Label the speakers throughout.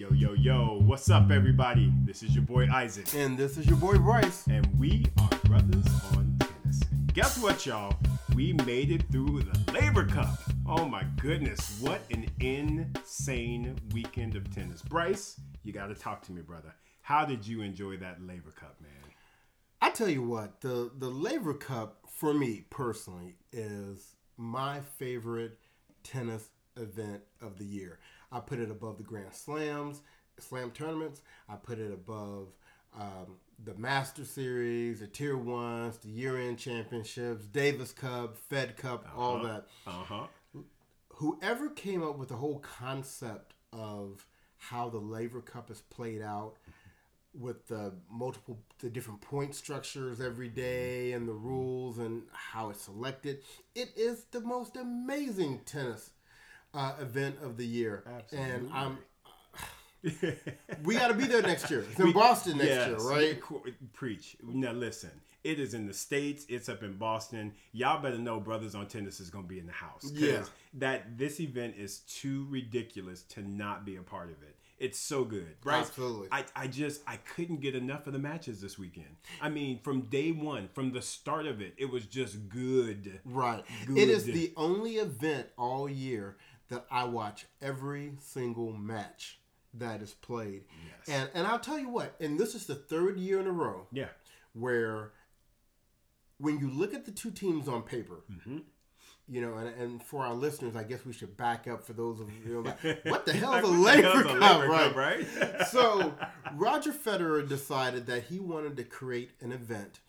Speaker 1: Yo, yo, yo, what's up, everybody? This is your boy Isaac,
Speaker 2: And this is your boy Bryce.
Speaker 1: and we are brothers on tennis. Guess what, y'all? We made it through the Laver Cup. Oh my goodness, what an insane weekend of tennis. Bryce, you got to talk to me, brother. How did you enjoy that Laver Cup, man?
Speaker 2: I tell you what, the the Laver Cup for me personally is my favorite tennis event of the year. I put it above the Grand Slams, Slam tournaments. I put it above um, the Master Series, the Tier Ones, the Year-End Championships, Davis Cup, Fed Cup, all that.
Speaker 1: Uh huh.
Speaker 2: whoever came up with the whole concept of how the Laver Cup is played out with the multiple the different point structures every day and the rules and how it's selected it is the most amazing tennis uh, event of the year and i'm we got to be there next year it's in boston next year right
Speaker 1: Preach. Now listen, it is in the states. It's up in Boston. Y'all better know Brothers on Tennis is gonna be in the house.
Speaker 2: Yeah.
Speaker 1: That this event is too ridiculous to not be a part of it. It's so good, right?
Speaker 2: Absolutely.
Speaker 1: I, I just I couldn't get enough of the matches this weekend. I mean, from day one, from the start of it, it was just good.
Speaker 2: Right.
Speaker 1: Good.
Speaker 2: It is the only event all year that I watch every single match that is played.
Speaker 1: Yes.
Speaker 2: And and I'll tell you what, and this is the third year in a row
Speaker 1: Yeah.
Speaker 2: where when you look at the two teams on paper,
Speaker 1: Mm-hmm.
Speaker 2: you know, and, and for our listeners, I guess we should back up for those of you know, like, what the hell
Speaker 1: Like,
Speaker 2: is a
Speaker 1: what the hell's
Speaker 2: Laver
Speaker 1: a
Speaker 2: Cup,
Speaker 1: Labor
Speaker 2: right?
Speaker 1: Cup, right?
Speaker 2: so Roger Federer decided that he wanted to create an event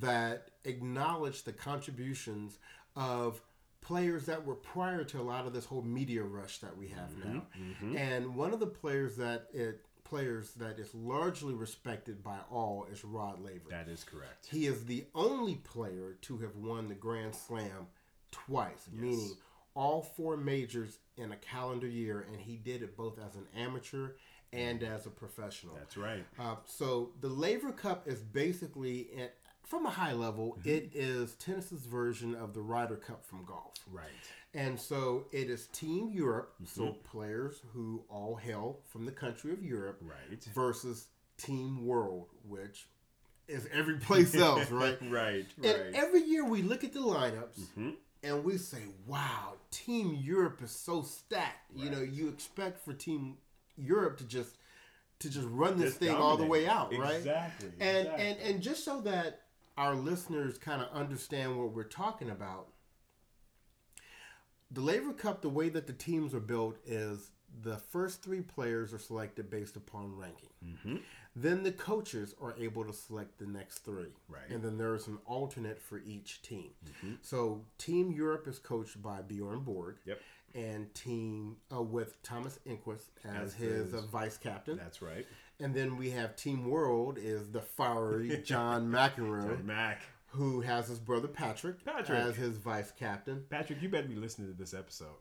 Speaker 2: that acknowledged the contributions of players that were prior to a lot of this whole media rush that we have mm-hmm, now. Mm-hmm. And one of the players that it players that is largely respected by all is Rod Laver.
Speaker 1: that is correct.
Speaker 2: He is the only player to have won the Grand Slam twice, meaning all four majors in a calendar year, and he did it both as an amateur and mm. as a professional.
Speaker 1: That's right.
Speaker 2: Uh, so the Laver Cup is basically, at, from a high level, it is tennis's version of the Ryder Cup from golf.
Speaker 1: Right.
Speaker 2: And so it is Team Europe, so players who all hail from the country of Europe,
Speaker 1: Right.
Speaker 2: versus Team World, which is every place else, right?
Speaker 1: Right.
Speaker 2: And
Speaker 1: Right. Mm-hmm.
Speaker 2: every year we look at the lineups and we say, wow, Team Europe is so stacked. You know, you expect for Team Europe to just to just run this
Speaker 1: Just
Speaker 2: thing all the way out, right?
Speaker 1: Exactly.
Speaker 2: And
Speaker 1: exactly.
Speaker 2: and and just so that our listeners kind of understand what we're talking about, the Laver Cup, the way that the teams are built is the first three players are selected based upon ranking.
Speaker 1: Mm-hmm.
Speaker 2: Then the coaches are able to select the next three.
Speaker 1: Right. Mm-hmm.
Speaker 2: And then there's an alternate for each team. So Team Europe is coached by Bjorn Borg.
Speaker 1: Yep.
Speaker 2: And team uh, with Thomas Enqvist as,
Speaker 1: As
Speaker 2: his
Speaker 1: his-
Speaker 2: uh, vice captain.
Speaker 1: That's right.
Speaker 2: And then we have Team World is the fiery John McEnroe,
Speaker 1: Mac.
Speaker 2: who has his brother Patrick,
Speaker 1: Patrick.
Speaker 2: as his vice captain.
Speaker 1: Patrick, you better be listening to this episode.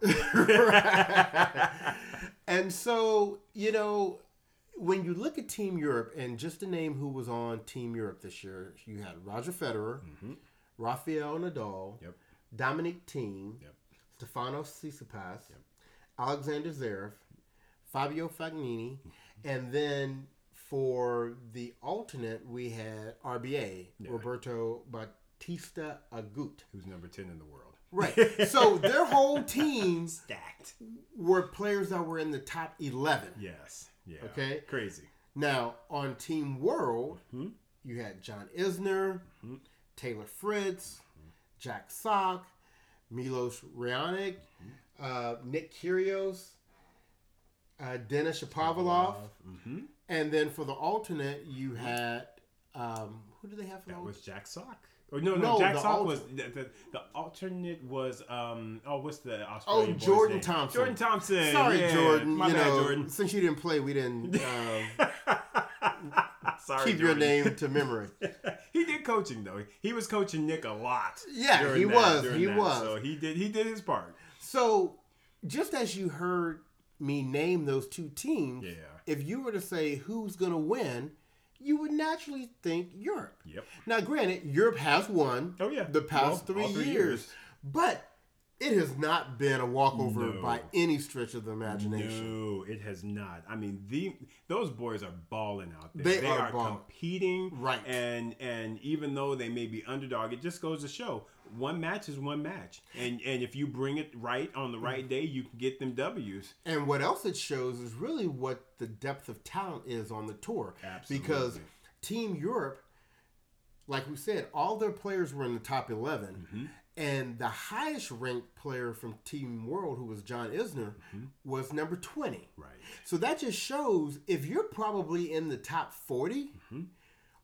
Speaker 2: and so, you know, when you look at Team Europe and just to name who was on Team Europe this year, you had Roger Federer, Rafael Nadal,
Speaker 1: Mm-hmm. Yep.
Speaker 2: Dominic Thiem,
Speaker 1: Yep.
Speaker 2: Stefanos Tsitsipas, Alexander Zverev, Fabio Fognini,
Speaker 1: Mm-hmm.
Speaker 2: And then for the alternate we had RBA, Roberto Bautista Agut.
Speaker 1: Who's number 10 in the world?
Speaker 2: Right. so their whole team
Speaker 1: Stacked.
Speaker 2: were players that were in the top 11.
Speaker 1: Yes. Yeah.
Speaker 2: Okay.
Speaker 1: Crazy.
Speaker 2: Now, on Team World, mm-hmm. you had John Isner, mm-hmm. Taylor Fritz, Jack Sock, Milos Raonic, mm-hmm. uh, Nick Kyrgios, uh, Denis Shapovalov,
Speaker 1: Mm-hmm.
Speaker 2: and then for the alternate, you had um, who do they have for
Speaker 1: That
Speaker 2: alternate?
Speaker 1: was Jack Sock. Oh, no, no,
Speaker 2: No,
Speaker 1: Jack Sock
Speaker 2: alter-
Speaker 1: was the, the, the alternate was um oh what's the
Speaker 2: Oh,
Speaker 1: Australian boy's
Speaker 2: Jordan
Speaker 1: name?
Speaker 2: Thompson.
Speaker 1: Jordan Thompson.
Speaker 2: Sorry,
Speaker 1: yeah.
Speaker 2: Jordan.
Speaker 1: My
Speaker 2: you
Speaker 1: bad,
Speaker 2: know,
Speaker 1: Jordan.
Speaker 2: since you didn't play, we didn't um,
Speaker 1: Sorry,
Speaker 2: keep your name to memory.
Speaker 1: he did coaching though. He was coaching Nick a lot.
Speaker 2: Yeah, he
Speaker 1: that-
Speaker 2: was, he
Speaker 1: that.
Speaker 2: was.
Speaker 1: So he did he did his part.
Speaker 2: So, just as you heard me name those two teams,
Speaker 1: Yeah.
Speaker 2: if you were to say who's going to win, you would naturally think Europe.
Speaker 1: Yep.
Speaker 2: Now, granted, Europe has won
Speaker 1: Oh, yeah.
Speaker 2: the past
Speaker 1: Well,
Speaker 2: three,
Speaker 1: three
Speaker 2: years,
Speaker 1: years.
Speaker 2: but it has not been a walkover
Speaker 1: No.
Speaker 2: by any stretch of the imagination.
Speaker 1: No, it has not. I mean, the those boys are balling out there.
Speaker 2: They
Speaker 1: They,
Speaker 2: are
Speaker 1: are, competing,
Speaker 2: Right.
Speaker 1: And and even though they may be underdog, it just goes to show one match is one match, and and if you bring it right on the right day, you can get them W's.
Speaker 2: And what else it shows is really what the depth of talent is on the tour.
Speaker 1: Absolutely.
Speaker 2: Because Team Europe, like we said, all their players were in the top 11.
Speaker 1: Mm-hmm.
Speaker 2: And the highest ranked player from Team World, who was John Isner,
Speaker 1: Mm-hmm.
Speaker 2: was number 20.
Speaker 1: Right.
Speaker 2: So that just shows if you're probably in the top 40
Speaker 1: Mm-hmm.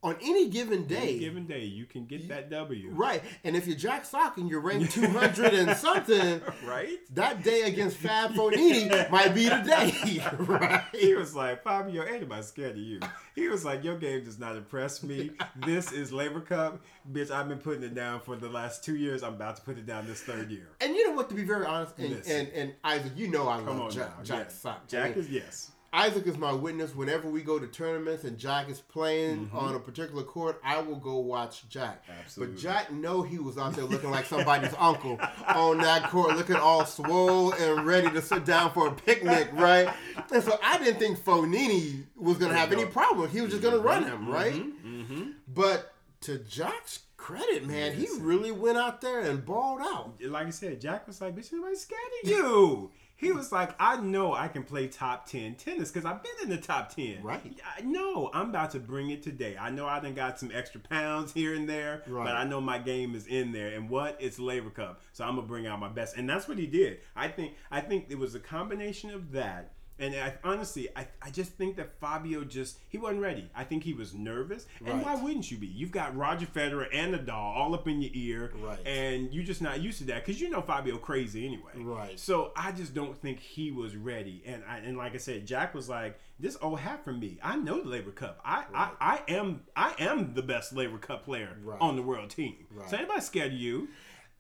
Speaker 2: On any given day.
Speaker 1: Any given day, you can get that W.
Speaker 2: Right. And if you're Jack Sock and you're ranked 200 and something,
Speaker 1: Right.
Speaker 2: that day against Fab Fognini might be the day. right.
Speaker 1: He was like, Fabio, ain't nobody scared of you. He was like, Your game does not impress me. This is Laver Cup. Bitch, I've been putting it down for the last two years. I'm about to put it down this third year.
Speaker 2: And you know what? To be very honest, and and, and Isaac, you know I
Speaker 1: Come
Speaker 2: love
Speaker 1: on
Speaker 2: Jack,
Speaker 1: now.
Speaker 2: Jack
Speaker 1: yeah.
Speaker 2: Sock. I
Speaker 1: Jack
Speaker 2: mean,
Speaker 1: is yes.
Speaker 2: Isaac is my witness. Whenever we go to tournaments and Jack is playing
Speaker 1: Mm-hmm.
Speaker 2: on a particular court, I will go watch Jack.
Speaker 1: Absolutely.
Speaker 2: But Jack know he was out there looking like somebody's uncle on that court, looking all swole and ready to sit down for a picnic, right? And so I didn't think Fognini was going to have any problem. He was just going to run him, right?
Speaker 1: Mm-hmm.
Speaker 2: But to Jack's credit, man, he really went out there and balled out.
Speaker 1: Like I said, Jack was like, Bitch, nobody's scared of you. He was like, I know I can play top 10 tennis because I've been in the top 10.
Speaker 2: Right.
Speaker 1: I know I'm about to bring it today. I know I done got some extra pounds here and there,
Speaker 2: Right.
Speaker 1: but I know my game is in there. And what? It's Laver Cup. So I'm going to bring out my best. And that's what he did. I think I think it was a combination of that. And I, honestly, I, I just think that Fabio just, he wasn't ready. I think he was nervous. And why wouldn't you be? You've got Roger Federer and Nadal all up in your ear.
Speaker 2: Right.
Speaker 1: And you're just not used to that because you know Fabio crazy anyway.
Speaker 2: Right.
Speaker 1: So I just don't think he was ready. And I, and like I said, Jack was like, "This old hat for me. I know the Laver Cup. I, I, I am I am the best Laver Cup player
Speaker 2: Right.
Speaker 1: on the world team.
Speaker 2: Right.
Speaker 1: So anybody scared of you?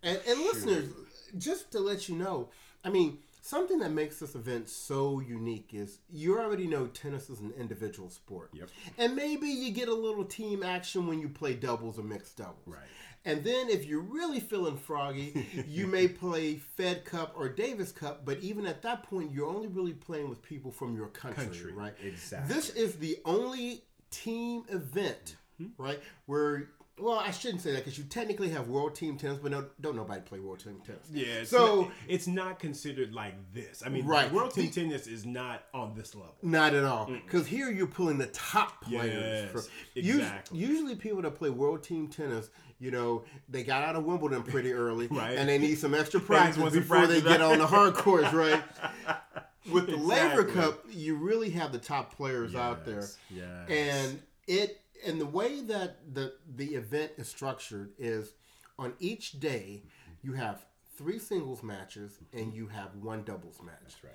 Speaker 2: And, and listeners, just to let you know, I mean, something that makes this event so unique is you already know tennis is an individual sport.
Speaker 1: Yep.
Speaker 2: And maybe you get a little team action when you play doubles or mixed doubles.
Speaker 1: Right.
Speaker 2: And then if you're really feeling froggy, you may play Fed Cup or Davis Cup, but even at that point, you're only really playing with people from your country,
Speaker 1: Country,
Speaker 2: right?
Speaker 1: exactly.
Speaker 2: This is the only team event,
Speaker 1: Mm-hmm.
Speaker 2: right, where well, I shouldn't say that because you technically have world team tennis, but no, don't nobody play world team tennis.
Speaker 1: Yeah. It's
Speaker 2: So
Speaker 1: not, it's not considered like this. I mean,
Speaker 2: Right.
Speaker 1: World Team Tennis is not on this level.
Speaker 2: Not at all. Because here you're pulling the top players.
Speaker 1: Yes,
Speaker 2: from-
Speaker 1: exactly.
Speaker 2: Us- Usually, people that play world team tennis, you know, they got out of Wimbledon pretty early,
Speaker 1: Right.
Speaker 2: and they need some extra practice before they get on the hard courts, right? With the
Speaker 1: Laver
Speaker 2: Cup, you really have the top players out there,
Speaker 1: Yes, yes.
Speaker 2: and it and the way that the the event is structured is on each day you have three singles matches and you have one doubles match.
Speaker 1: That's right.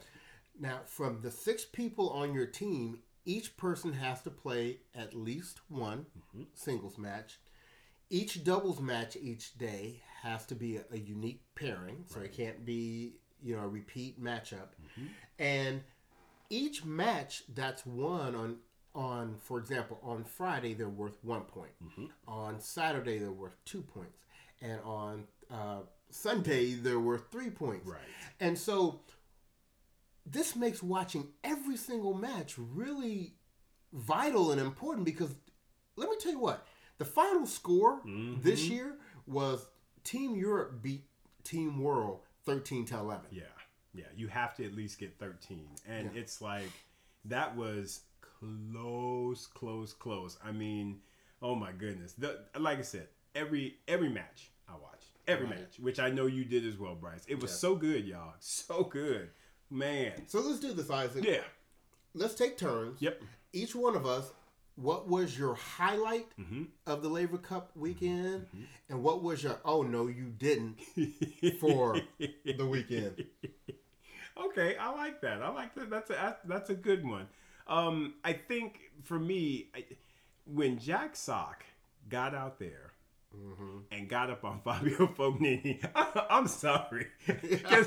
Speaker 2: Now, from the six people on your team, each person has to play at least one mm-hmm. singles match. Each doubles match each day has to be a, a unique pairing, so it can't be you know a repeat matchup. Mm-hmm. And each match that's won on on for example on Friday they're worth one point. On Saturday they're worth two points, and on uh, Sunday they're worth three points.
Speaker 1: Right.
Speaker 2: And so this makes watching every single match really vital and important because let me tell you what the final score this year was Team Europe beat Team World 13 to 11.
Speaker 1: Yeah, yeah. You have to at least get 13. And it's like, that was close, close, close. I mean, oh my goodness. The, like I said, every every match I watched, every
Speaker 2: Right.
Speaker 1: match, which I know you did as well, Bryce. It was so good, y'all. So good. Man.
Speaker 2: So let's do this, Isaac.
Speaker 1: Yeah.
Speaker 2: Let's take turns.
Speaker 1: Yep.
Speaker 2: Each one of us, what was your highlight
Speaker 1: Mm-hmm.
Speaker 2: of the Laver Cup weekend? And what was your, oh no, you didn't for the weekend?
Speaker 1: okay, I like that. I like that. That's a that's a good one. Um, I think for me, I, when Jack Sock got out there Mm-hmm. and got up on Fabio Fognini. I'm sorry, because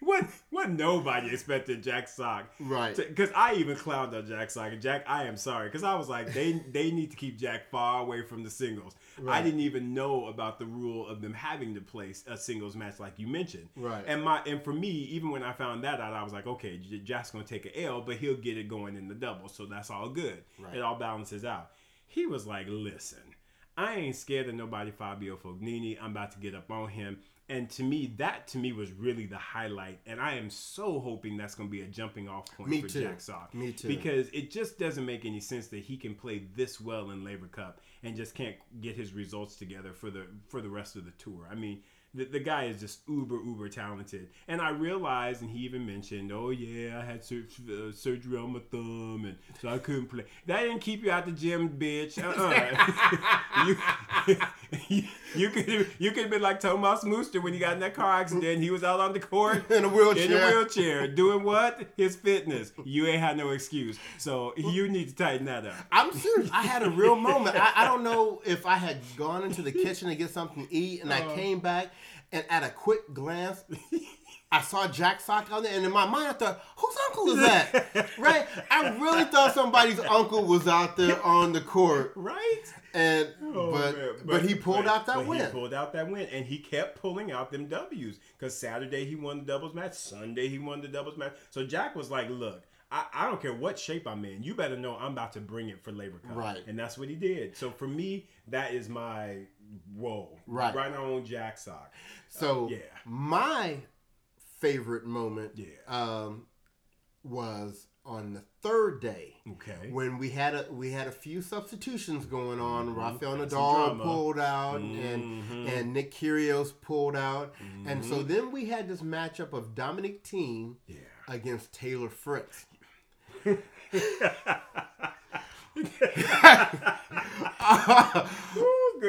Speaker 1: what what nobody expected Jack Sock,
Speaker 2: Right.
Speaker 1: Because I even clowned on Jack Sock. And Jack, I am sorry, because I was like, they they need to keep Jack far away from the singles. I didn't even know about the rule of them having to place a singles match like you mentioned.
Speaker 2: Right.
Speaker 1: And my and for me, even when I found that out, I was like, okay, Jack's gonna take an L, but he'll get it going in the double, so that's all good.
Speaker 2: Right.
Speaker 1: It all balances out. He was like, listen, I ain't scared of nobody, Fabio Fognini. I'm about to get up on him. And to me, that to me was really the highlight. And I am so hoping that's going to be a jumping off point
Speaker 2: Me
Speaker 1: for
Speaker 2: too.
Speaker 1: Jack Sock.
Speaker 2: Me too.
Speaker 1: Because it just doesn't make any sense that he can play this well in Laver Cup and just can't get his results together for the for the rest of the tour. I mean, the, the guy is just uber uber talented. And I realized, and he even mentioned, oh yeah, I had sur- uh, surgery on my thumb, and so I couldn't play. That didn't keep you out the gym, bitch. Uh-uh. you, you, you could you could have been like Thomas Muster when he got in that car accident. He was out on the court
Speaker 2: In a wheelchair.
Speaker 1: in a wheelchair, doing what? His fitness. You ain't had no excuse. So you need to tighten that up.
Speaker 2: I'm serious. I had a real moment. I, I don't know if I had gone into the kitchen to get something to eat, and
Speaker 1: Uh-huh.
Speaker 2: I came back, and at a quick glance, I saw Jack Sock out there, and in my mind, I thought, "Whose uncle is that?" right? I really thought somebody's uncle was out there on the court,
Speaker 1: Right?
Speaker 2: and
Speaker 1: Oh,
Speaker 2: but,
Speaker 1: man.
Speaker 2: but he pulled
Speaker 1: but-
Speaker 2: out that
Speaker 1: but
Speaker 2: win.
Speaker 1: He pulled out that win, and he kept pulling out them W's. Because Saturday he won the doubles match, Sunday he won the doubles match. So Jack was like, "Look, I, I don't care what shape I'm in. You better know I'm about to bring it for Laver Cup."
Speaker 2: Right.
Speaker 1: And that's what he did. So for me, that is my role.
Speaker 2: Right.
Speaker 1: Right on Jack sock.
Speaker 2: So
Speaker 1: yeah.
Speaker 2: my favorite moment
Speaker 1: Yeah.
Speaker 2: um, was on the third day.
Speaker 1: Okay.
Speaker 2: when we had a we had a few substitutions going on. Rafael
Speaker 1: Had some
Speaker 2: Nadal pulled out,
Speaker 1: Mhm.
Speaker 2: and and Nick Kyrgios pulled out, and so
Speaker 1: Mm-hmm.
Speaker 2: then we had this matchup of Dominic Thiem
Speaker 1: Yeah.
Speaker 2: against Taylor Fritz.
Speaker 1: Oh.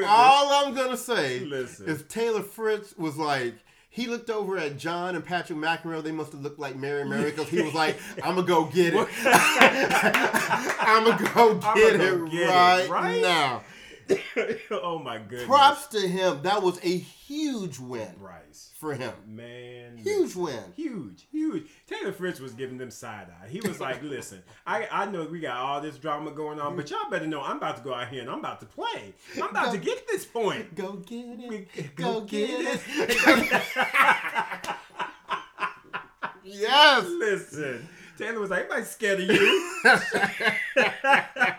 Speaker 2: All I'm gonna say
Speaker 1: Listen.
Speaker 2: is Taylor Fritz was like. He looked over at John and Patrick McEnroe. They must have looked like Mary Mary because he was like, "I'm gonna go get it. I'm gonna go
Speaker 1: I'ma
Speaker 2: get,
Speaker 1: go
Speaker 2: it,
Speaker 1: get it,
Speaker 2: right
Speaker 1: right?
Speaker 2: now."
Speaker 1: oh my goodness.
Speaker 2: Props to him. That was a huge win
Speaker 1: Bryce.
Speaker 2: for him.
Speaker 1: Man.
Speaker 2: Huge win.
Speaker 1: Huge, huge. Taylor Fritz was giving them side eye. He was like, "Listen, I I know we got all this drama going on, but y'all better know I'm about to go out here and I'm about to play. I'm about to get this point."
Speaker 2: Go get it.
Speaker 1: Go
Speaker 2: Go get
Speaker 1: get
Speaker 2: it. yes.
Speaker 1: Listen, Taylor was like, "Nobody scared of you."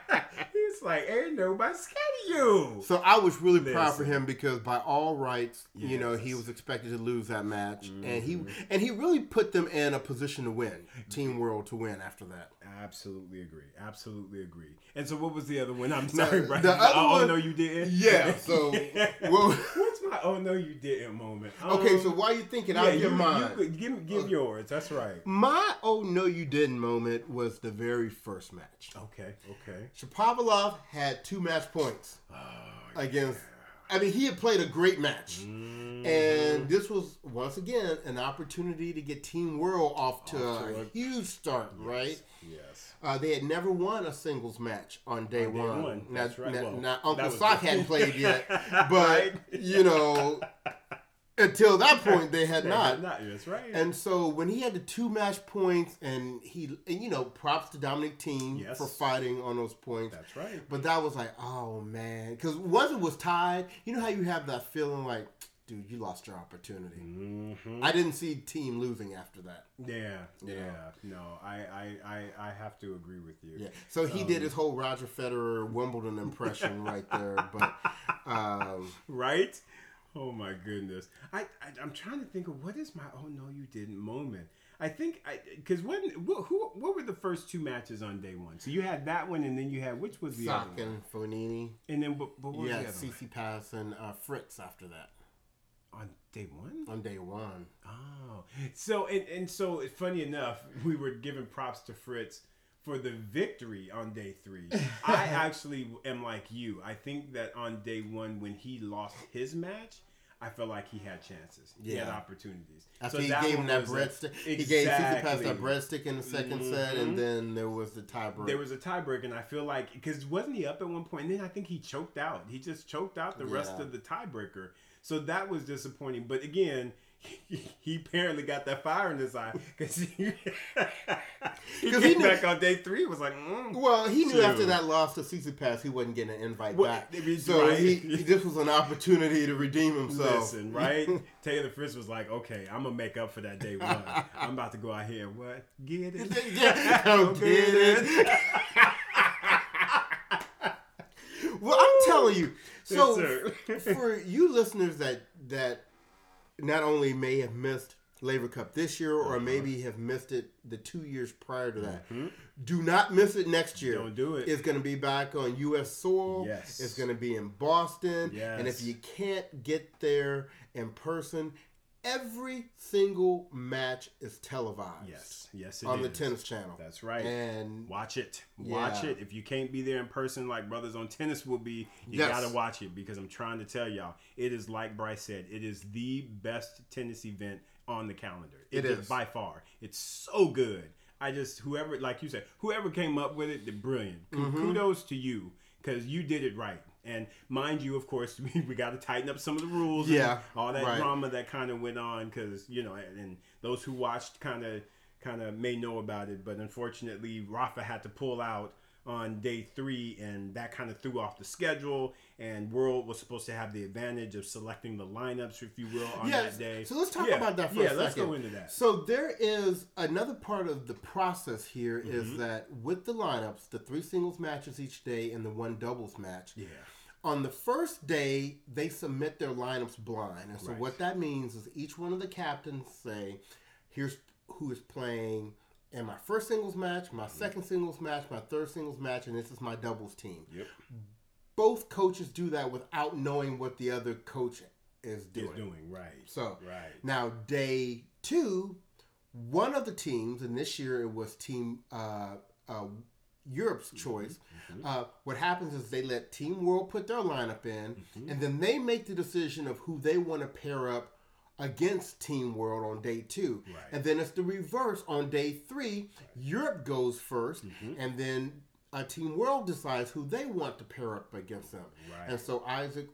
Speaker 1: Like, "Ain't nobody scared of you."
Speaker 2: So I was really proud for him because by all rights, you know, he was expected to lose that match, and he
Speaker 1: Mm-hmm.
Speaker 2: and he really put them in a position to win, Team World to win after that.
Speaker 1: Absolutely agree. Absolutely agree. And so, what was the other one? I'm sorry, Brian.
Speaker 2: the other
Speaker 1: oh,
Speaker 2: one-
Speaker 1: no, you didn't.
Speaker 2: Yeah. So, well,
Speaker 1: What's my oh no, you didn't moment?
Speaker 2: okay.
Speaker 1: Um,
Speaker 2: So while you're thinking,
Speaker 1: yeah,
Speaker 2: I'll
Speaker 1: you,
Speaker 2: give
Speaker 1: you
Speaker 2: mine.
Speaker 1: could- give give yours. That's right.
Speaker 2: My oh no you didn't moment was the very first match.
Speaker 1: Okay. Okay.
Speaker 2: Shapovalov had two match points
Speaker 1: Oh,
Speaker 2: against. I mean, he had played a great match,
Speaker 1: Mm-hmm.
Speaker 2: and this was once again an opportunity to get Team World off to,
Speaker 1: Off to
Speaker 2: a,
Speaker 1: a-
Speaker 2: huge start. Right?
Speaker 1: Yes.
Speaker 2: Uh, they had never won a singles match on day,
Speaker 1: On day
Speaker 2: one.
Speaker 1: one,
Speaker 2: Now,
Speaker 1: that's right.
Speaker 2: now-
Speaker 1: Well,
Speaker 2: now Uncle Sock hadn't played yet, but you know, until that point they had
Speaker 1: Yeah,
Speaker 2: not.
Speaker 1: Not. That's right.
Speaker 2: And so when he had the two match points, and he, and you know, props to Dominic Thiem
Speaker 1: Yes.
Speaker 2: for fighting on those points.
Speaker 1: that's right.
Speaker 2: But that was like, oh man, because once it was tied, you know how you have that feeling like, dude, you lost your opportunity.
Speaker 1: Mm-hmm.
Speaker 2: I didn't see Thiem losing after that.
Speaker 1: Yeah. Yeah.
Speaker 2: know.
Speaker 1: No, I, I I I have to agree with you.
Speaker 2: Yeah, so he did his whole Roger Federer Wimbledon impression right there. But um,
Speaker 1: Right? Oh my goodness. I, I I'm trying to think of what is my oh no you didn't moment. I think I because when wh- who what were the first two matches on day one? So you had that one and then you had which was the
Speaker 2: Sock
Speaker 1: other one?
Speaker 2: and Fognini,
Speaker 1: And then but, but what was
Speaker 2: yeah,
Speaker 1: the other one?
Speaker 2: Tsitsipas and uh, Fritz after that
Speaker 1: on day one?
Speaker 2: on day one.
Speaker 1: Oh, so and, and so it's funny enough, we were giving props to Fritz for the victory on day three. I actually am like you. I think that on day one when he lost his match, I felt like he had chances. He had opportunities.
Speaker 2: After
Speaker 1: So
Speaker 2: he
Speaker 1: that
Speaker 2: gave him that breadstick, he gave Tsitsipas that breadstick in the 2nd set,
Speaker 1: Mhm.
Speaker 2: and then there was the tiebreak.
Speaker 1: There was a tiebreaker, and I feel like because wasn't he up at one point? And then I think he choked out. He just choked out the rest of the tiebreaker. So that was disappointing. But again, he, apparently got that fire in his eye because he, he
Speaker 2: 'Cause he
Speaker 1: came
Speaker 2: knew-
Speaker 1: back on day three. Was like, mm.
Speaker 2: Well, he knew
Speaker 1: Shoot.
Speaker 2: after that loss to Tsitsipas, he wasn't getting an invite
Speaker 1: Well,
Speaker 2: back.
Speaker 1: it
Speaker 2: So
Speaker 1: right.
Speaker 2: he, this was an opportunity to redeem himself.
Speaker 1: Listen, right? Taylor Fritz was like, okay, I'm gonna make up for that day one. I'm about to go out here and what? Get it?
Speaker 2: Yeah, go get it. well, I'm telling you. So
Speaker 1: Yes,
Speaker 2: for you listeners that that not only may have missed Laver Cup this year
Speaker 1: Uh-huh.
Speaker 2: or maybe have missed it the two years prior to that, do not miss it next year.
Speaker 1: Mm-hmm. Don't do it.
Speaker 2: It's going to be back on U.S. soil.
Speaker 1: Yes.
Speaker 2: It's going to be in Boston.
Speaker 1: Yes.
Speaker 2: And if you can't get there in person, every single match is televised
Speaker 1: Yes, yes, it
Speaker 2: on the tennis channel.
Speaker 1: That's right.
Speaker 2: And
Speaker 1: Watch it. Watch
Speaker 2: Yeah.
Speaker 1: it. If you can't be there in person like Brothers on Tennis will be, you
Speaker 2: Yes.
Speaker 1: gotta watch it because I'm trying to tell y'all, it is like Bryce said, it is the best tennis event on the calendar.
Speaker 2: It
Speaker 1: is
Speaker 2: is.
Speaker 1: by far. It's so good. I just whoever, like you said, whoever came up with it, brilliant.
Speaker 2: Mm-hmm.
Speaker 1: Kudos to you because you did it right. And mind you, of course, we, we got to tighten up some of the rules. and
Speaker 2: Yeah,
Speaker 1: all that
Speaker 2: right.
Speaker 1: drama that kind of went on because you know, and, and those who watched kind of kind of may know about it, but unfortunately, Rafa had to pull out on day three, and that kind of threw off the schedule. And World was supposed to have the advantage of selecting the lineups, if you will, on
Speaker 2: Yes.
Speaker 1: that day.
Speaker 2: So let's talk
Speaker 1: Yeah.
Speaker 2: about that for
Speaker 1: yeah,
Speaker 2: a
Speaker 1: let's go into that.
Speaker 2: So there is another part of the process here is
Speaker 1: Mm-hmm.
Speaker 2: that with the lineups, the three singles matches each day and the one doubles match.
Speaker 1: Yeah,
Speaker 2: On the first day, they submit their lineups blind. And so
Speaker 1: Right.
Speaker 2: what that means is each one of the captains say, here's who is playing in my first singles match, my
Speaker 1: Mm-hmm.
Speaker 2: second singles match, my third singles match, and this is my doubles team.
Speaker 1: yep,
Speaker 2: Both coaches do that without knowing what the other coach is doing.
Speaker 1: is doing right.
Speaker 2: So
Speaker 1: right,
Speaker 2: now day two, one of the teams, and this year it was Team uh, uh, Europe's choice. Uh, what happens is they let Team World put their lineup in, and then they make the decision of who they want to pair up against Team World on day two.
Speaker 1: Right.
Speaker 2: And then it's the reverse on day three. Europe goes 1st and then uh, Team World decides who they want to pair up against them.
Speaker 1: Right.
Speaker 2: And so Isaac,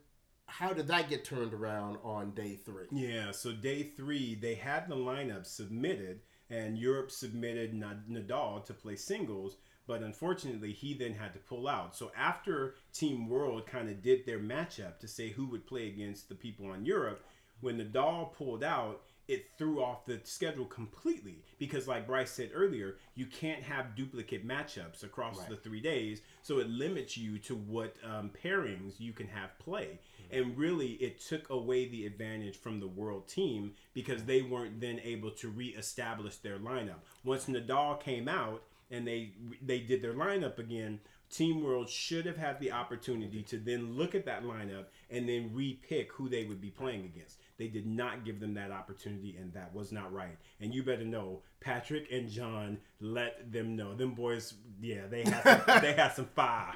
Speaker 2: how did that get turned around on day three?
Speaker 1: Yeah, so day three, they had the lineup submitted, and Europe submitted Nadal to play singles, but unfortunately, he then had to pull out. So after Team World kind of did their matchup to say who would play against the people on Europe, when Nadal pulled out, it threw off the schedule completely because, like Bryce said earlier, you can't have duplicate matchups across the three days, so it limits you to what um, pairings you can have play. And really, it took away the advantage from the world team because they weren't then able to reestablish their lineup. Once Nadal came out and they they did their lineup again, Team World should have had the opportunity to then look at that lineup and then repick who they would be playing against. They did not give them that opportunity, and that was not right. And you better know, Patrick and John let them know. Them boys, yeah, they had some, they had some fire,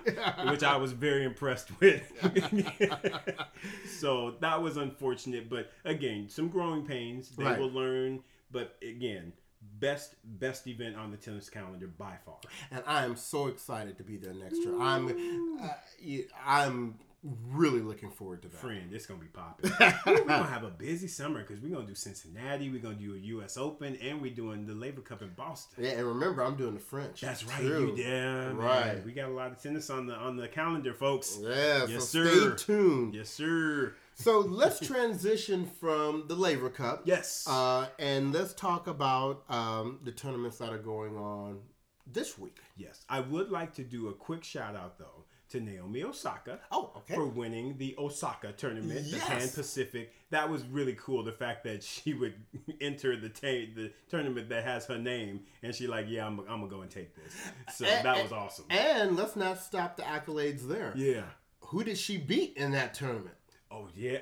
Speaker 1: which I was very impressed with. so that was unfortunate, but again, some growing pains. They
Speaker 2: Right.
Speaker 1: will learn, but again, best best event on the tennis calendar by far.
Speaker 2: and I am so excited to be there next year. I'm, uh, I'm really looking forward to that.
Speaker 1: Friend, it's gonna be popping. we're gonna have a busy summer because we're gonna do Cincinnati, we're gonna do a U.S. Open, and we're doing the Laver Cup in Boston.
Speaker 2: Yeah, and remember, I'm doing the French.
Speaker 1: That's right,
Speaker 2: too.
Speaker 1: you yeah, man.
Speaker 2: Right.
Speaker 1: We got a lot of tennis on the on the calendar, folks.
Speaker 2: Yeah,
Speaker 1: Yes,
Speaker 2: so
Speaker 1: sir.
Speaker 2: stay tuned.
Speaker 1: Yes, sir.
Speaker 2: So let's transition from the Laver Cup.
Speaker 1: Yes.
Speaker 2: Uh, and let's talk about um, the tournaments that are going on this week.
Speaker 1: yes. I would like to do a quick shout out though to Naomi Osaka.
Speaker 2: Oh, okay.
Speaker 1: For winning the Osaka tournament, the Pan Pacific, that was really cool. The fact that she would enter the ta- the tournament that has her name, and she like, yeah, I'm, I'm gonna go and take this. So
Speaker 2: And-
Speaker 1: that was awesome.
Speaker 2: And let's not stop the accolades there.
Speaker 1: Yeah.
Speaker 2: Who did she beat in that tournament?
Speaker 1: Oh yeah.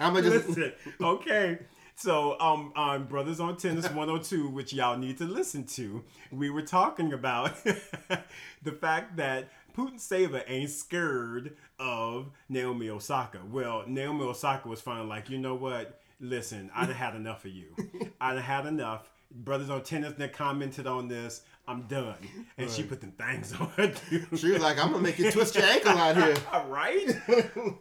Speaker 2: I'm gonna just
Speaker 1: Listen, okay. So, um, on Brothers on Tennis 102, which y'all need to listen to, we were talking about the fact that Putintseva ain't scared of Naomi Osaka. Well, Naomi Osaka was finally like, you know what? Listen, I'd have had enough of you. I'd have had enough. Brothers on tennis that commented on this. I'm done. And she put them things on her too.
Speaker 2: She was like, "I'm gonna make you twist your ankle out here."
Speaker 1: right?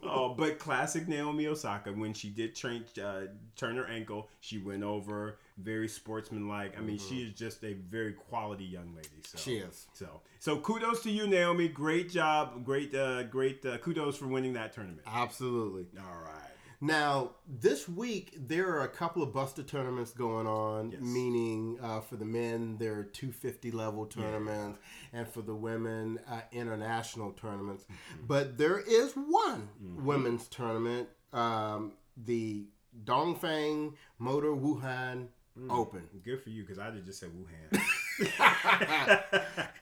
Speaker 1: oh, but classic Naomi Osaka when she did turn uh, turn her ankle, she went over very sportsmanlike. I mean, mm-hmm. she is just a very quality young lady. So
Speaker 2: she is.
Speaker 1: So so kudos to you, Naomi. Great job. Great uh, great uh, kudos for winning that tournament.
Speaker 2: Absolutely.
Speaker 1: All right.
Speaker 2: Now, this week, there are a couple of Buster tournaments going on, yes. meaning uh, for the men, there are 250 level tournaments, yeah. and for the women, uh, international tournaments. Mm-hmm. But there is one mm-hmm. women's tournament, um, the Dongfang Motor Wuhan mm. Open.
Speaker 1: Good for you, because I just said Wuhan.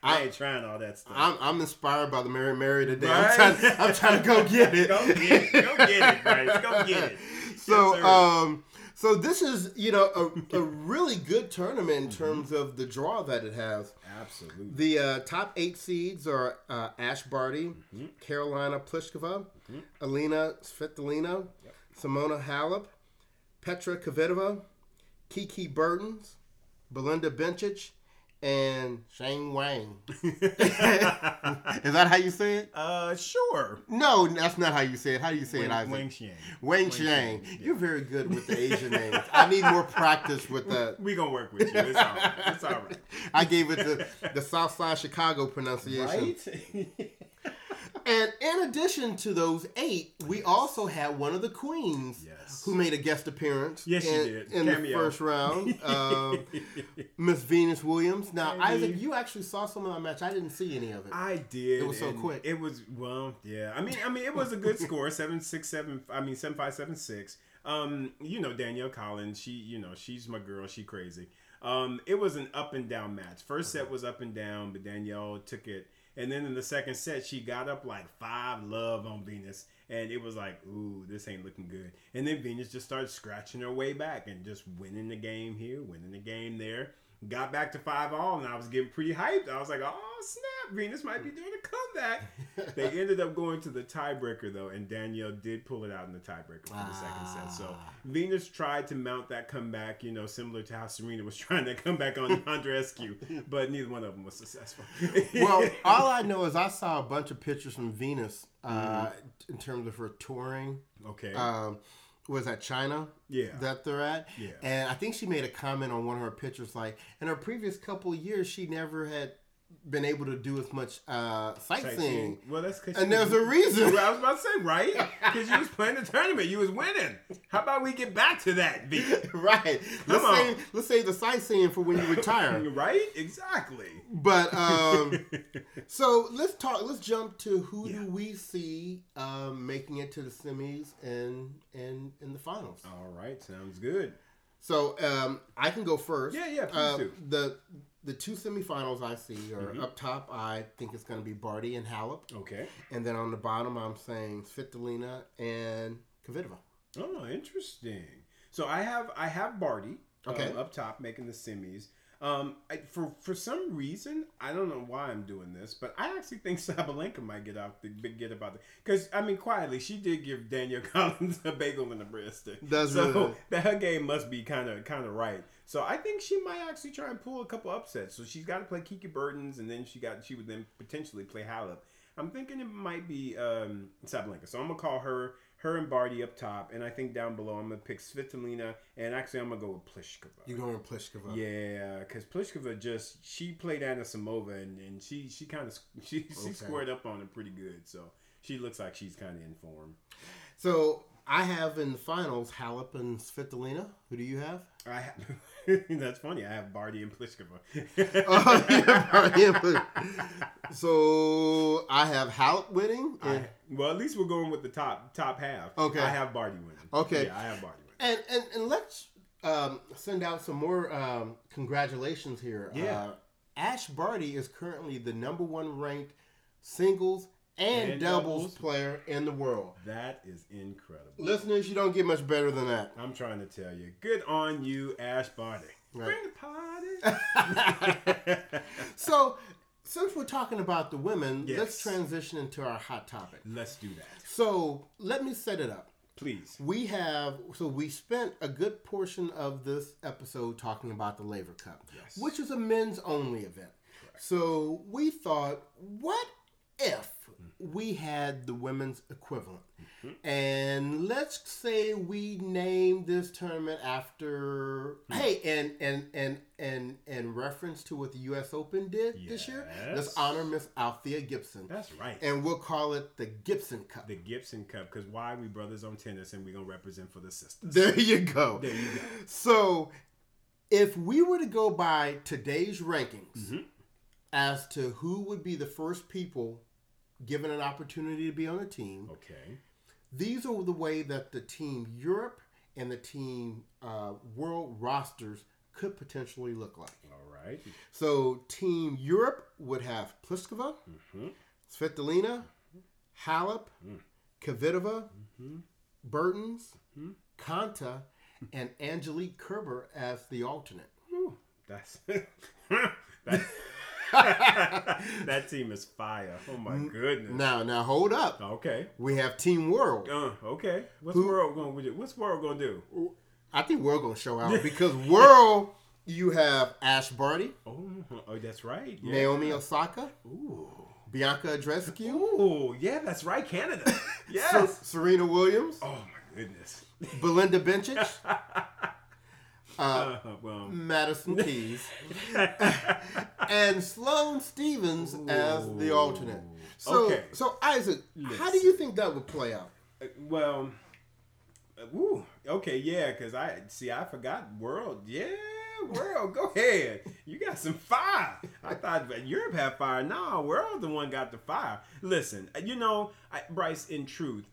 Speaker 1: I ain't trying all that stuff.
Speaker 2: I'm, I'm inspired by the Mary Mary today. Right? I'm, trying, I'm trying to go get it.
Speaker 1: go get it. Go get it, Bryce. Go get it.
Speaker 2: So, yes, um, so this is you know a, a really good tournament in mm-hmm. terms of the draw that it has.
Speaker 1: Absolutely.
Speaker 2: The uh, top eight seeds are uh, Ash Barty, mm-hmm. Karolina Pliskova, mm-hmm. Alina Svitolina, yep. Simona Halep, Petra Kvitova, Kiki Bertens, Belinda Bencic, and Shang Wang. Is that how you say it?
Speaker 1: Uh, sure.
Speaker 2: No, that's not how you say it. How do you say
Speaker 1: Wang,
Speaker 2: it, Isaac?
Speaker 1: Wang Xiang.
Speaker 2: Wang, Xiang. You're very good with the Asian names. I need more practice with the.
Speaker 1: We gonna work with you. It's all right. It's all right.
Speaker 2: I gave it the the South Side Chicago pronunciation.
Speaker 1: Right.
Speaker 2: And in addition to those eight, we also had one of the queens
Speaker 1: yes.
Speaker 2: who made a guest appearance.
Speaker 1: Yes,
Speaker 2: in,
Speaker 1: did.
Speaker 2: in the first round. Um, Miss Venus Williams. Now. Isaac, you actually saw some of that match. I didn't see any of it.
Speaker 1: I did.
Speaker 2: It was so quick.
Speaker 1: It was well, yeah. I mean, I mean, it was a good score. seven six seven. I mean, seven five seven six. Um, you know Danielle Collins. She, you know, she's my girl. She crazy. Um, it was an up and down match. First set was up and down, but Danielle took it and then in the second set, she got up like five love on Venus. And it was like, ooh, this ain't looking good. And then Venus just started scratching her way back and just winning the game here, winning the game there got back to five all, and I was getting pretty hyped. I was like, "Oh snap, Venus might be doing a comeback." they ended up going to the tiebreaker though, and Danielle did pull it out in the tiebreaker for the second set. So ah. Venus tried to mount that comeback, you know, similar to how Serena was trying to come back on Andreescu, but neither one of them was successful.
Speaker 2: well, all I know is I saw a bunch of pictures from Venus uh, mm-hmm. in terms of her touring.
Speaker 1: Okay.
Speaker 2: Um, was that China?
Speaker 1: Yeah.
Speaker 2: That they're at.
Speaker 1: Yeah.
Speaker 2: And I think she made a comment on one of her pictures, like in her previous couple years, she never had been able to do as much uh, sightseeing.
Speaker 1: Well, that's because
Speaker 2: and there's was, a reason.
Speaker 1: Well, I was about to say right because you was playing the tournament, you was winning. How about we get back to that, V?
Speaker 2: right. Let's Come say let's say the sightseeing for when you retire.
Speaker 1: right. Exactly.
Speaker 2: But um, so let's talk. Let's jump to who yeah. do we see um, making it to the semis and and in the finals.
Speaker 1: All right. Sounds good.
Speaker 2: So um, I can go first.
Speaker 1: Yeah, yeah, please
Speaker 2: uh,
Speaker 1: do.
Speaker 2: The the two semifinals I see are mm-hmm. up top. I think it's going to be Barty and Halep.
Speaker 1: Okay.
Speaker 2: And then on the bottom, I'm saying Svitolina and Kvitova.
Speaker 1: Oh, interesting. So I have I have Barty.
Speaker 2: Okay.
Speaker 1: Um, up top making the semis. Um, I, for for some reason, I don't know why I'm doing this, but I actually think Sabalenka might get out the get about it because I mean, quietly, she did give Danielle Collins a bagel in the breast.
Speaker 2: That's
Speaker 1: so
Speaker 2: really
Speaker 1: that her game must be kind of kind of right. So I think she might actually try and pull a couple upsets. So she's got to play Kiki Bertens, and then she got she would then potentially play Halep. I'm thinking it might be um, Sabalenka. So I'm gonna call her her and Barty up top, and I think down below I'm gonna pick Svitolina, and actually I'm gonna go with Pliskova.
Speaker 2: You going with Pliskova?
Speaker 1: Yeah, because Pliskova just she played Anisimova, and, and she she kind of she she squared up on it pretty good, so she looks like she's kind of in form.
Speaker 2: So I have in the finals Halep and Svitolina. Who do you have?
Speaker 1: I have. That's funny. I have Barty and Pliskova. oh, yeah,
Speaker 2: Barty and Pliskova. So I have Halep winning.
Speaker 1: I, well, at least we're going with the top top half.
Speaker 2: Okay.
Speaker 1: I have Barty winning.
Speaker 2: Okay.
Speaker 1: Yeah, I have Barty winning.
Speaker 2: And and, and let's um, send out some more um, congratulations here.
Speaker 1: Yeah. Uh,
Speaker 2: Ash Barty is currently the number one ranked singles and, and doubles, doubles, player in the world.
Speaker 1: That is incredible.
Speaker 2: Listeners, you don't get much better than that.
Speaker 1: I'm trying to tell you. Good on you, Ash Barty. Right. Bring the
Speaker 2: party. so since we're talking about the women,
Speaker 1: Yes.
Speaker 2: let's transition into our hot topic.
Speaker 1: Let's do that,
Speaker 2: So let me set it up.
Speaker 1: please.
Speaker 2: We have so we spent a good portion of this episode talking about the Laver Cup,
Speaker 1: Yes.
Speaker 2: which is a men's only event. So we thought, what if we had the women's equivalent? And let's say we named this tournament after hey, and and and and and reference to what the U.S. Open did this year. Let's honor Miss Althea Gibson,
Speaker 1: That's right.
Speaker 2: and we'll call it the Gibson Cup.
Speaker 1: the Gibson Cup, because why we brothers on tennis, and we're gonna represent for the sisters.
Speaker 2: There you go.
Speaker 1: There you go.
Speaker 2: So, if we were to go by today's rankings
Speaker 1: Mm-hmm.
Speaker 2: as to who would be the first people given an opportunity to be on a team,
Speaker 1: Okay.
Speaker 2: these are the way that the team Europe and the team uh, world rosters could potentially look like.
Speaker 1: All right.
Speaker 2: So, Team Europe would have Pliskova, mm-hmm. Svitolina, Halep, mm. Kvitova, mm-hmm. Bertens, mm-hmm. Kanta, and Angelique Kerber as the alternate.
Speaker 1: Whew, That's that, team is fire. Oh my goodness.
Speaker 2: Now, now hold up.
Speaker 1: Okay.
Speaker 2: We have Team World.
Speaker 1: Uh, okay. What's world going to do? What's world going to do?
Speaker 2: I think World gonna show out because World, you have Ash Barty,
Speaker 1: Oh, oh, that's right. Yeah.
Speaker 2: Naomi Osaka,
Speaker 1: Ooh.
Speaker 2: Bianca Andreescu,
Speaker 1: Ooh, yeah, that's right. Canada.
Speaker 2: Ser-
Speaker 1: Yes.
Speaker 2: Serena Williams,
Speaker 1: oh my goodness.
Speaker 2: Belinda Bencic,
Speaker 1: Uh, well,
Speaker 2: Madison Keys, and Sloane Stevens as the alternate. So,
Speaker 1: Okay.
Speaker 2: so Isaac, how do you think that would play out?
Speaker 1: uh, well, woo. Okay, yeah, because I see. I forgot world. Yeah, world. Go ahead. You got some fire. I thought Europe had fire. No, world the one got the fire. Listen, uh, you know, I, Bryce. In truth,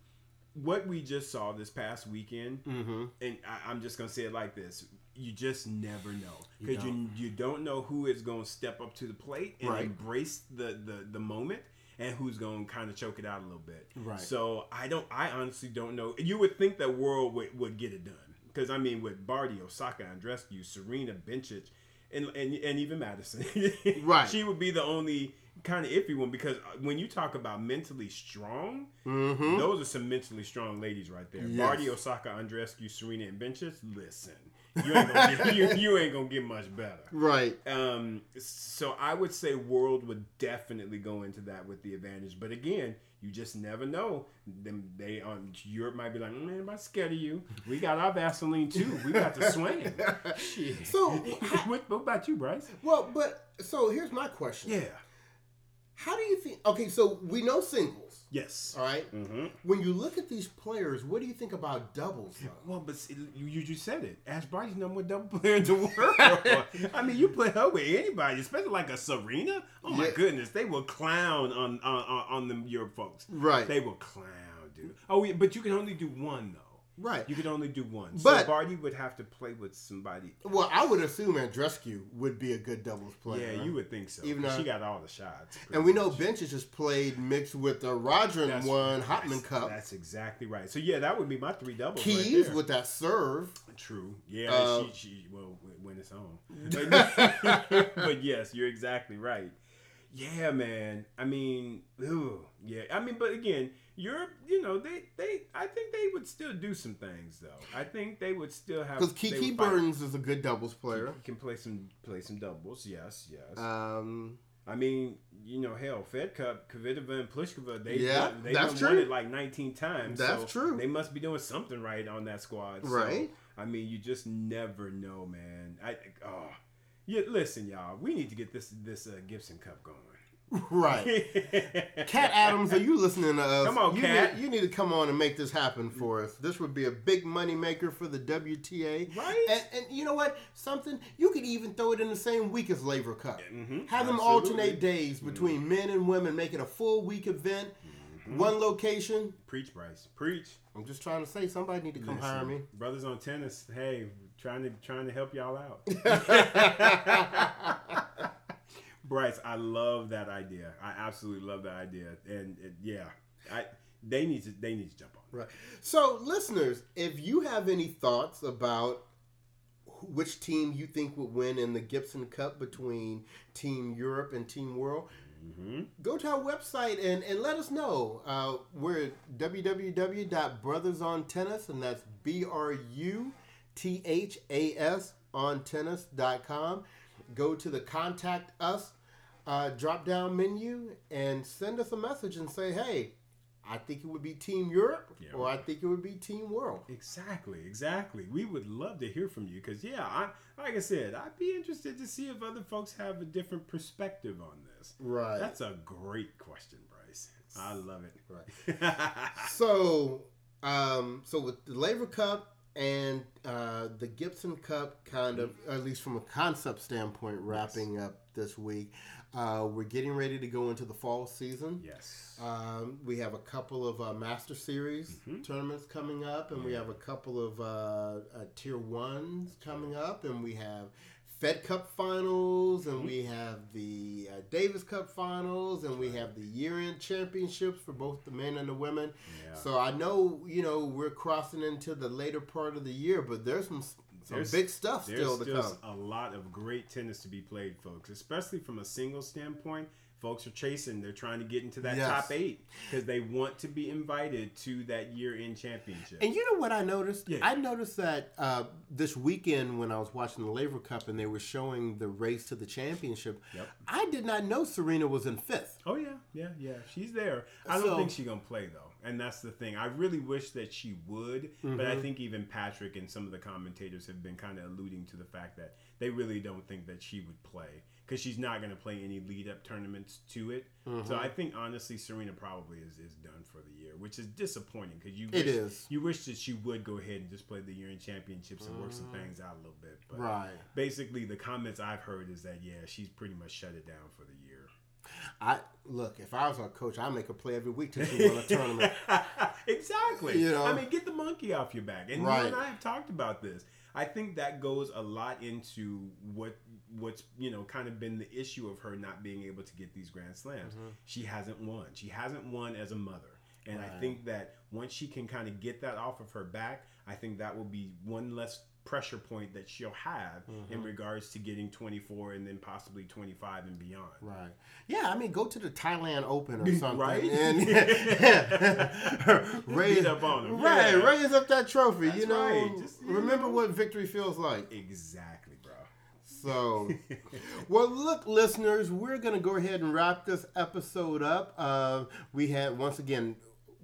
Speaker 1: what we just saw this past weekend,
Speaker 2: Mm-hmm.
Speaker 1: and I, I'm just gonna say it like this: you just never know because you, you don't know who is gonna step up to the plate and
Speaker 2: Right.
Speaker 1: embrace the, the the moment, and who's gonna kind of choke it out a little bit.
Speaker 2: Right.
Speaker 1: So I don't. I honestly don't know. You would think that World would, would get it done because I mean, with Barty, Osaka, Andreescu, Serena, Bencic, and and, and even Madison,
Speaker 2: Right.
Speaker 1: She would be the only kind of iffy one because uh, when you talk about mentally strong,
Speaker 2: Mm-hmm.
Speaker 1: those are some mentally strong ladies right there.
Speaker 2: Yes.
Speaker 1: Barty, Osaka, Andreescu, Serena, and Bencic. Listen, you ain't gonna get, you, you ain't gonna get much better.
Speaker 2: Right.
Speaker 1: Um, so I would say World would definitely go into that with the advantage. But again, you just never know. Them they on Europe might be like, man, I'm not scared of you. We got our Vaseline too. We got the swing. Shit.
Speaker 2: So,
Speaker 1: what, what about you, Bryce?
Speaker 2: Well, but so here's my question.
Speaker 1: Yeah.
Speaker 2: How do you think? Okay, so we know singles.
Speaker 1: Yes.
Speaker 2: All right?
Speaker 1: Mm-hmm.
Speaker 2: When you look at these players, what do you think about doubles? Though?
Speaker 1: Well, but see, you, you just said it. Ash Barty's number one double player in the world. I mean, you put her with anybody, especially like a Serena. Oh my
Speaker 2: Yeah.
Speaker 1: goodness, they will clown on on on, on them Europe folks.
Speaker 2: Right.
Speaker 1: They will clown, dude. Oh, yeah, but you can only do one though.
Speaker 2: Right.
Speaker 1: You could only do one.
Speaker 2: But-
Speaker 1: so Barty would have to play with somebody.
Speaker 2: Well, I would assume Andreescu would be a good doubles player.
Speaker 1: Yeah,
Speaker 2: right?
Speaker 1: you would think so.
Speaker 2: Even though-
Speaker 1: she got all the shots.
Speaker 2: And we
Speaker 1: pretty
Speaker 2: know
Speaker 1: much.
Speaker 2: Bencic has played mixed with the Roger and one Hopman Cup.
Speaker 1: That's exactly right. So yeah, that would be my three doubles.
Speaker 2: Keys
Speaker 1: right there.
Speaker 2: with that serve.
Speaker 1: True. Yeah,
Speaker 2: Uh,
Speaker 1: she, she well when it's on. But, yes, you're exactly right. Yeah, man. I mean, ooh, yeah. I mean, but again, Europe, you know, they they I think they would still do some things though. I think they would still have
Speaker 2: Because Kiki. Burns is a good doubles player.
Speaker 1: can play some play some doubles. Yes, yes.
Speaker 2: Um,
Speaker 1: I mean, you know, hell, Fed Cup, Kvitova and Pliskova, they
Speaker 2: Yeah,
Speaker 1: won, they
Speaker 2: that's true.
Speaker 1: won it like 19 times.
Speaker 2: That's
Speaker 1: so
Speaker 2: true.
Speaker 1: They must be doing something right on that squad. So,
Speaker 2: Right.
Speaker 1: I mean, you just never know, man. I oh, yeah. Listen, y'all, we need to get this this uh, Gibson Cup going.
Speaker 2: Right. Cat Adams, are you listening to us?
Speaker 1: Come on,
Speaker 2: you
Speaker 1: Cat.
Speaker 2: Need, you need to come on and make this happen for us. This would be a big money maker for the WTA.
Speaker 1: Right.
Speaker 2: And, and you know what? Something you could even throw it in the same week as Laver Cup.
Speaker 1: Mhm,
Speaker 2: Have them
Speaker 1: absolutely.
Speaker 2: alternate days between men and women, make it a full week event, one location.
Speaker 1: Preach, Bryce. Preach.
Speaker 2: I'm just trying to say, somebody need to come hire me.
Speaker 1: Brothers on tennis. Hey, trying to trying to help y'all out. Bryce, I love that idea. I absolutely love that idea, and yeah, I they need to they need to jump on.
Speaker 2: Right. So, listeners, if you have any thoughts about which team you think would win in the Gibson Cup between Team Europe and Team World,
Speaker 1: Mm-hmm.
Speaker 2: go to our website and, and let us know. Uh, we're at www.brothersontennis, and that's B R U T H A S on tennis.com. Go to the contact us uh, drop down menu and send us a message and say, hey, I think it would be Team Europe
Speaker 1: Yeah.
Speaker 2: or I think it would be Team World.
Speaker 1: Exactly, exactly. We would love to hear from you because, yeah, I like I said, I'd be interested to see if other folks have a different perspective on this.
Speaker 2: Right.
Speaker 1: That's a great question, Bryce. I love it.
Speaker 2: Right. so, um, so with the Laver Cup and uh, the Gibson Cup, kind of, at least from a concept standpoint, wrapping up this week, uh, we're getting ready to go into the fall season.
Speaker 1: yes.
Speaker 2: Um, we have a couple of uh, Master Series
Speaker 1: Mhm.
Speaker 2: tournaments coming up, and we have a couple of uh, uh, Tier Ones coming up, and we have Fed Cup Finals, and
Speaker 1: Mhm.
Speaker 2: we have the uh, Davis Cup Finals, and we have the year-end championships for both the men and the women.
Speaker 1: yeah.
Speaker 2: So I know you know we're crossing into the later part of the year, but there's some some
Speaker 1: There's-
Speaker 2: big stuff
Speaker 1: There's
Speaker 2: still to come.
Speaker 1: a lot of great tennis to be played, folks. Especially from a single standpoint, folks are chasing. They're trying to get into that
Speaker 2: Yes.
Speaker 1: top eight because they want to be invited to that year-end championship.
Speaker 2: And you know what I noticed?
Speaker 1: Yeah.
Speaker 2: I noticed that uh, this weekend when I was watching the Laver Cup and they were showing the race to the championship,
Speaker 1: Yep.
Speaker 2: I did not know Serena was in fifth.
Speaker 1: Oh yeah, yeah, yeah. She's there. I don't think she's gonna play though, and that's the thing. I really wish that she would, but I mm-hmm. think even Patrick and some of the commentators have been kind of alluding to the fact that they really don't think that she would play because she's not gonna play any lead-up tournaments to it. So mm-hmm. I think honestly, Serena probably is, is done for the year, which is disappointing because you wish,
Speaker 2: is.
Speaker 1: you wish that she would go ahead and just play the year in championships and work some mm. things out a little bit. But
Speaker 2: Right.
Speaker 1: basically, the comments I've heard is that yeah, she's pretty much shut it down for the year.
Speaker 2: I look if I was a coach, I'd make her play every week to win a tournament.
Speaker 1: exactly.
Speaker 2: You know?
Speaker 1: I mean, get the monkey off your back. And
Speaker 2: Right.
Speaker 1: you and I have talked about this. I think that goes a lot into what what's you know kind of been the issue of her not being able to get these grand slams. Mm-hmm. She hasn't won. She hasn't won as a mother. And I think that once she can kind of get that off of her back, I think that will be one less pressure point that she'll have in regards to getting 24 and then possibly 25 and beyond.
Speaker 2: Right. Yeah, I mean, go to the Thailand Open or something,
Speaker 1: Right?
Speaker 2: And raise
Speaker 1: Beat up on 'em,
Speaker 2: Right,
Speaker 1: yeah.
Speaker 2: raise up that trophy.
Speaker 1: That's
Speaker 2: you know,
Speaker 1: right. Just, you
Speaker 2: remember
Speaker 1: know.
Speaker 2: what victory feels like.
Speaker 1: Exactly, bro.
Speaker 2: So, well, look, listeners, we're going to go ahead and wrap this episode up. Uh, we had, once again,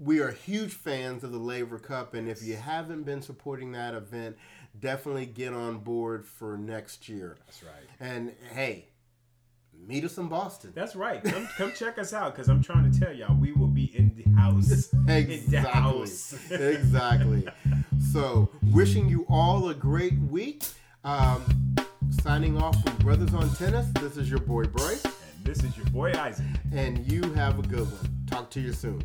Speaker 2: we are huge fans of the Laver Cup, and if you haven't been supporting that event, definitely get on board for next year.
Speaker 1: That's right.
Speaker 2: And hey, meet us in Boston.
Speaker 1: That's right. Come, come check us out because I'm trying to tell y'all we will be in the house. In the
Speaker 2: Exactly.
Speaker 1: house.
Speaker 2: exactly. So, wishing you all a great week. Um, signing off from Brothers on Tennis. This is your boy Bryce.
Speaker 1: And this is your boy Isaac.
Speaker 2: and you have a good one. Talk to you soon.